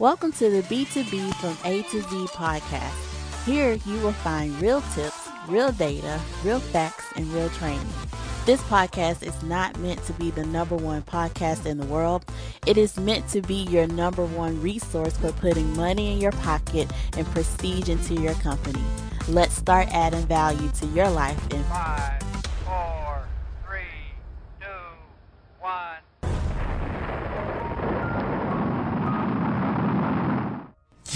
Welcome to the B2B from A to Z podcast. Here you will find real tips, real data, real facts, and real training. This podcast is not meant to be the number one podcast in the world. It is meant to be your number one resource for putting money in your pocket and prestige into your company. Let's start adding value to your life in Five,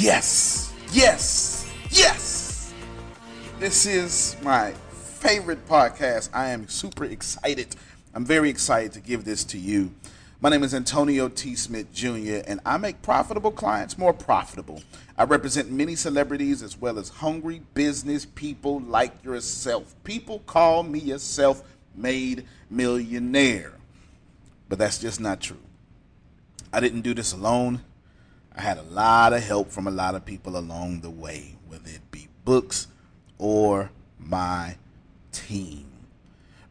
Yes, yes, yes. This is my favorite podcast. I am super excited. I'm very excited to give this to you. My name is Antonio T. Smith Jr., and I make profitable clients more profitable. I represent many celebrities as well as hungry business people like yourself. People call me a self made millionaire, but that's just not true. I didn't do this alone. I had a lot of help from a lot of people along the way, whether it be books or my team.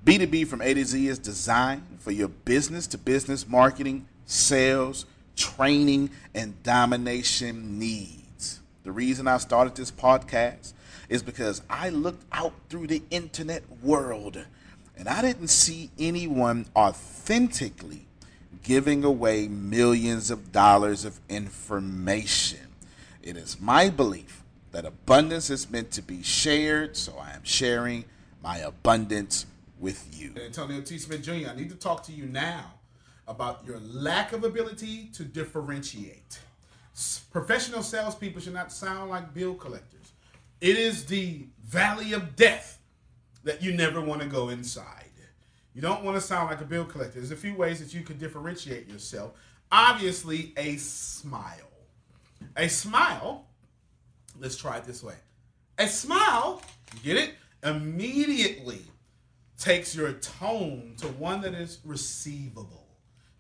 B2B from A to Z is designed for your business to business marketing, sales, training, and domination needs. The reason I started this podcast is because I looked out through the internet world and I didn't see anyone authentically giving away millions of dollars of information. It is my belief that abundance is meant to be shared, so I am sharing my abundance with you. Antonio T. Smith Jr., I need to talk to you now about your lack of ability to differentiate. Professional salespeople should not sound like bill collectors. It is the valley of death that you never want to go inside. You don't want to sound like a bill collector. There's a few ways that you can differentiate yourself. Obviously, a smile. A smile, let's try it this way. A smile, you get it? Immediately takes your tone to one that is receivable.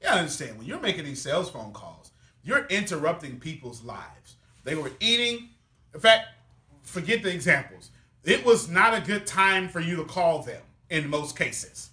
You understand, when you're making these sales phone calls, you're interrupting people's lives. They were eating. In fact, forget the examples. It was not a good time for you to call them in most cases.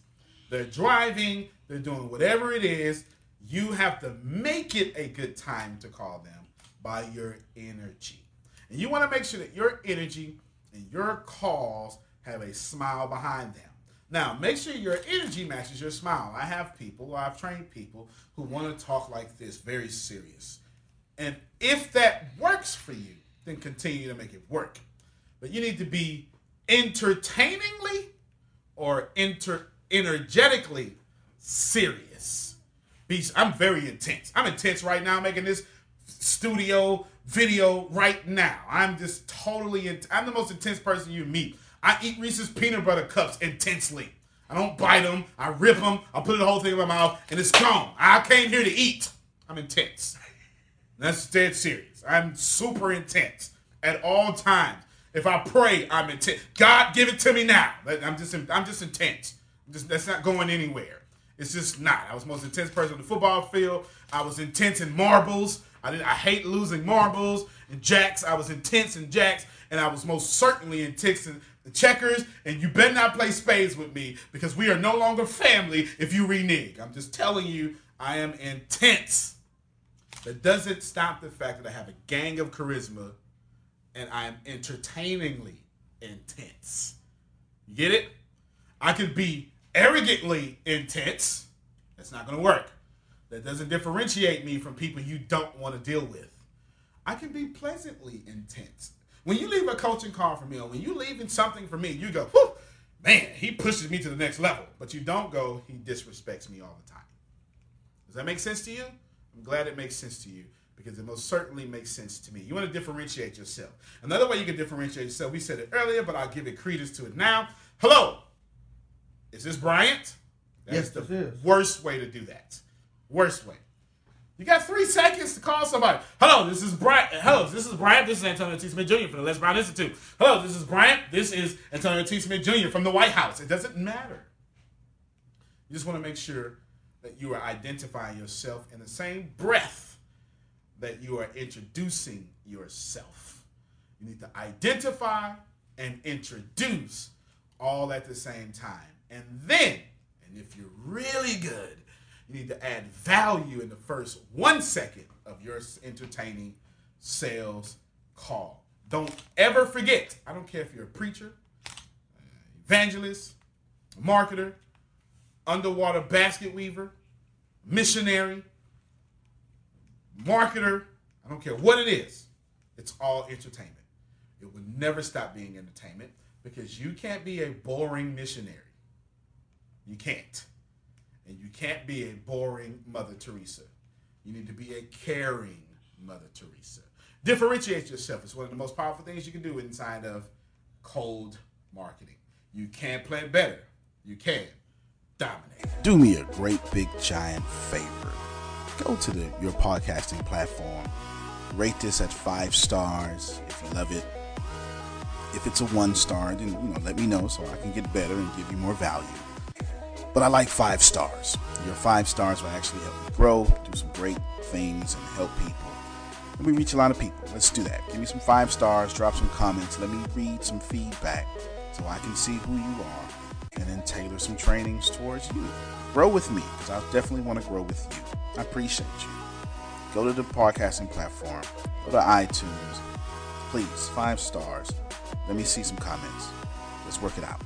They're driving, they're doing whatever it is. You have to make it a good time to call them by your energy. And you want to make sure that your energy and your calls have a smile behind them. Now, make sure your energy matches your smile. I have people, I've trained people who want to talk like this, very serious. And if that works for you, then continue to make it work. But you need to be entertainingly or inter- energetically serious. Be, I'm very intense. I'm intense right now making this studio video right now. I'm just totally, in, I'm the most intense person you meet. I eat Reese's peanut butter cups intensely. I don't bite them. I rip them. I put the whole thing in my mouth, and it's gone. I came here to eat. I'm intense. That's dead serious. I'm super intense at all times. If I pray, I'm intense. God, give it to me now. I'm just, I'm just intense. Just, that's not going anywhere. It's just not. I was the most intense person on the football field. I was intense in marbles. I did. I hate losing marbles and jacks. I was intense in jacks, and I was most certainly intense in checkers. And you better not play spades with me because we are no longer family if you renege. I'm just telling you, I am intense. That doesn't stop the fact that I have a gang of charisma, and I am entertainingly intense. You get it? I could be arrogantly intense. That's not going to work. That doesn't differentiate me from people you don't want to deal with. I can be pleasantly intense. When you leave a coaching call for me, or when you leaving something for me, you go, Whew, man, he pushes me to the next level. But you don't go, he disrespects me all the time. Does that make sense to you? I'm glad it makes sense to you because it most certainly makes sense to me. You want to differentiate yourself. Another way you can differentiate yourself, we said it earlier, but I'll give it credence to it now. Hello, is this Bryant? That's Yes, the is. worst way to do that. Worst way. You got three seconds to call somebody. Hello, this is Bryant. Hello, this is Bryant. This is Antonio T. Smith Jr. from the Les Brown Institute. Hello, this is Bryant. This is Antonio T. Smith Jr. from the White House. It doesn't matter. You just want to make sure that you are identifying yourself in the same breath that you are introducing yourself. You need to identify and introduce all at the same time. And then, and if you're really good, you need to add value in the first one second of your entertaining sales call. Don't ever forget. I don't care if you're a preacher, uh, evangelist, marketer, underwater basket weaver, missionary, marketer. I don't care what it is. It's all entertainment. It will never stop being entertainment because you can't be a boring missionary. You can't. And you can't be a boring Mother Teresa. You need to be a caring Mother Teresa. Differentiate yourself. It's one of the most powerful things you can do inside of cold marketing. You can play better. You can dominate. do me a great big giant favor. Go to the your podcasting platform. Rate this at five stars if you love it. If it's a one star, then you know let me know so I can get better and give you more value. But I like five stars. Your five stars will actually help me grow, do some great things, and help people. And we reach a lot of people. Let's do that. Give me some five stars, drop some comments, let me read some feedback so I can see who you are and then tailor some trainings towards you. Grow with me because I definitely want to grow with you. I appreciate you. Go to the podcasting platform, go to iTunes. Please, five stars. Let me see some comments. Let's work it out.